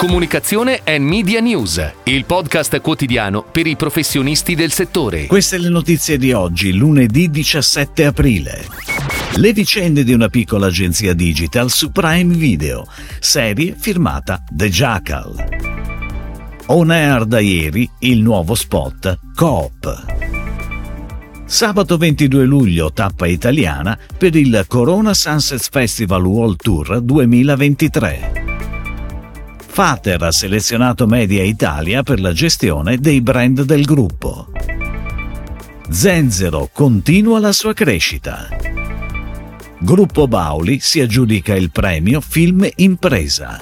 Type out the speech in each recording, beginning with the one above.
Comunicazione e Media News, il podcast quotidiano per i professionisti del settore. Queste le notizie di oggi, lunedì 17 aprile. Le vicende di una piccola agenzia digital su Prime Video, serie firmata The Jackal. On air da ieri il nuovo spot Coop. Sabato 22 luglio tappa italiana per il Corona Sunsets Festival World Tour 2023. Fater ha selezionato Media Italia per la gestione dei brand del gruppo. Zenzero continua la sua crescita. Gruppo Bauli si aggiudica il premio Film Impresa.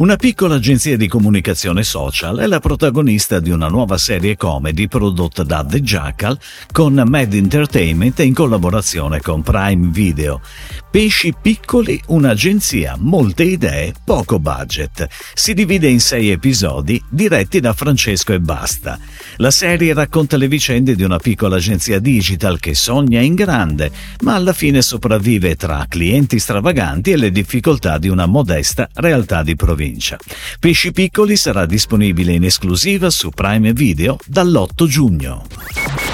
Una piccola agenzia di comunicazione social è la protagonista di una nuova serie comedy prodotta da The Jackal con Mad Entertainment in collaborazione con Prime Video. Pesci piccoli, un'agenzia, molte idee, poco budget. Si divide in sei episodi diretti da Francesco e Basta. La serie racconta le vicende di una piccola agenzia digital che sogna in grande, ma alla fine sopravvive tra clienti stravaganti e le difficoltà di una modesta realtà di provincia. Pesci piccoli sarà disponibile in esclusiva su Prime Video dall'8 giugno.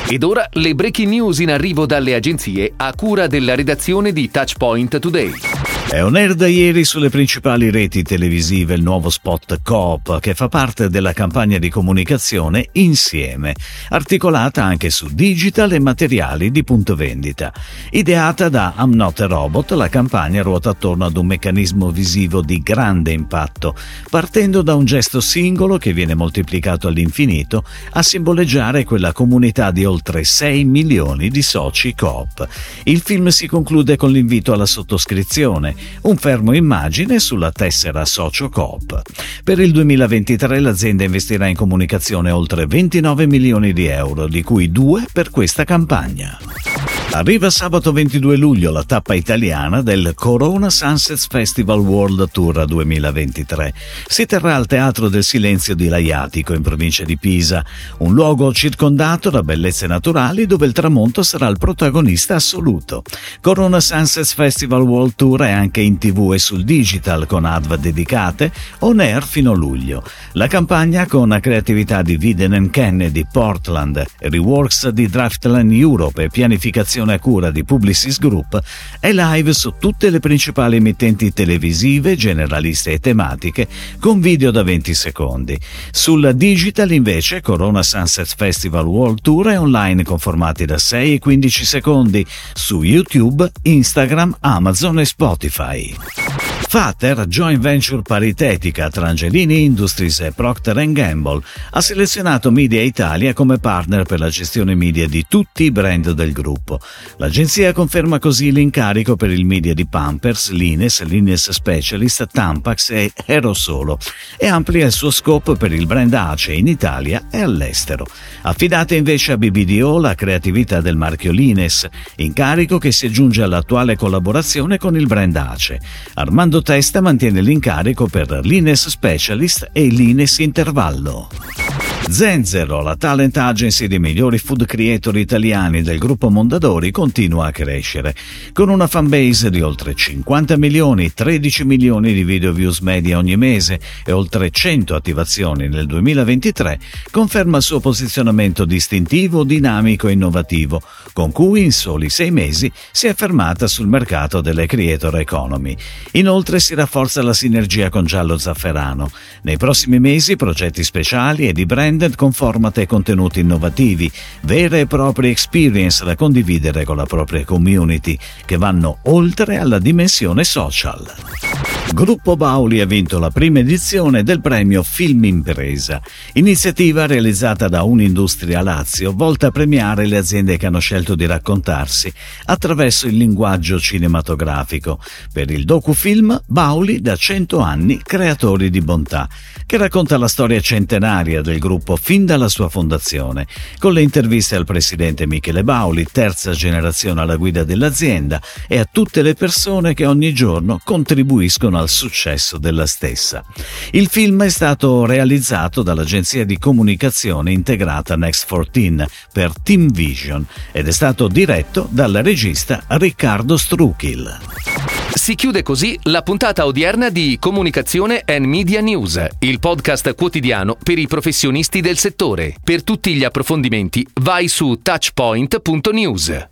Ed ora le breaking news in arrivo dalle agenzie a cura della redazione di Touchpoint Today. È on air da ieri sulle principali reti televisive il nuovo spot Coop che fa parte della campagna di comunicazione Insieme, articolata anche su digital e materiali di punto vendita. Ideata da I'm Not a Robot, la campagna ruota attorno ad un meccanismo visivo di grande impatto, partendo da un gesto singolo che viene moltiplicato all'infinito a simboleggiare quella comunità di oltre 6 milioni di soci Coop. Il film si conclude con l'invito alla sottoscrizione un fermo immagine sulla tessera socio Coop. Per il 2023 l'azienda investirà in comunicazione oltre 29 milioni di euro, di cui due per questa campagna. Arriva sabato 22 luglio la tappa italiana del Corona Sunsets Festival World Tour 2023. Si terrà al Teatro del Silenzio di Laiatico in provincia di Pisa, un luogo circondato da bellezze naturali dove il tramonto sarà il protagonista assoluto. Corona Sunsets Festival World Tour è anche in tv e sul digital con adv dedicate, on air fino a luglio. La campagna con la creatività di Viden Kennedy, Portland, reworks di Draftland Europe e pianificazione a cura di Publicis Group, è live su tutte le principali emittenti televisive, generaliste e tematiche, con video da 20 secondi. Sul digital invece Corona Sunset Festival World Tour è online con formati da 6 e 15 secondi su YouTube, Instagram, Amazon e Spotify. Fater, joint venture paritetica tra Angelini Industries e Procter Gamble, ha selezionato Media Italia come partner per la gestione media di tutti i brand del gruppo. L'agenzia conferma così l'incarico per il media di Pampers, Lines, Lines Specialist, Tampax e Aerosolo e amplia il suo scopo per il brand Ace in Italia e all'estero. Affidate invece a BBDO la creatività del marchio Lines, incarico che si aggiunge all'attuale collaborazione con il brand Ace. Armando Testa mantiene l'incarico per l'Ines Specialist e l'Ines Intervallo. Zenzero, la talent agency dei migliori food creator italiani del gruppo Mondadori, continua a crescere. Con una fanbase di oltre 50 milioni, 13 milioni di video views media ogni mese e oltre 100 attivazioni nel 2023, conferma il suo posizionamento distintivo, dinamico e innovativo, con cui in soli sei mesi si è fermata sul mercato delle creator economy. Inoltre si rafforza la sinergia con Giallo Zafferano. Nei prossimi mesi progetti speciali e di brand branded con format e contenuti innovativi, vere e proprie experience da condividere con la propria community, che vanno oltre alla dimensione social. Gruppo Bauli ha vinto la prima edizione del premio Film Impresa, iniziativa realizzata da Un'Industria Lazio volta a premiare le aziende che hanno scelto di raccontarsi attraverso il linguaggio cinematografico. Per il docufilm Bauli da 100 anni creatori di bontà, che racconta la storia centenaria del gruppo fin dalla sua fondazione, con le interviste al presidente Michele Bauli, terza generazione alla guida dell'azienda, e a tutte le persone che ogni giorno contribuiscono al successo della stessa. Il film è stato realizzato dall'agenzia di comunicazione integrata Next 14 per Team Vision ed è stato diretto dal regista Riccardo Struchil. Si chiude così la puntata odierna di Comunicazione and Media News, il podcast quotidiano per i professionisti del settore. Per tutti gli approfondimenti vai su touchpoint.news.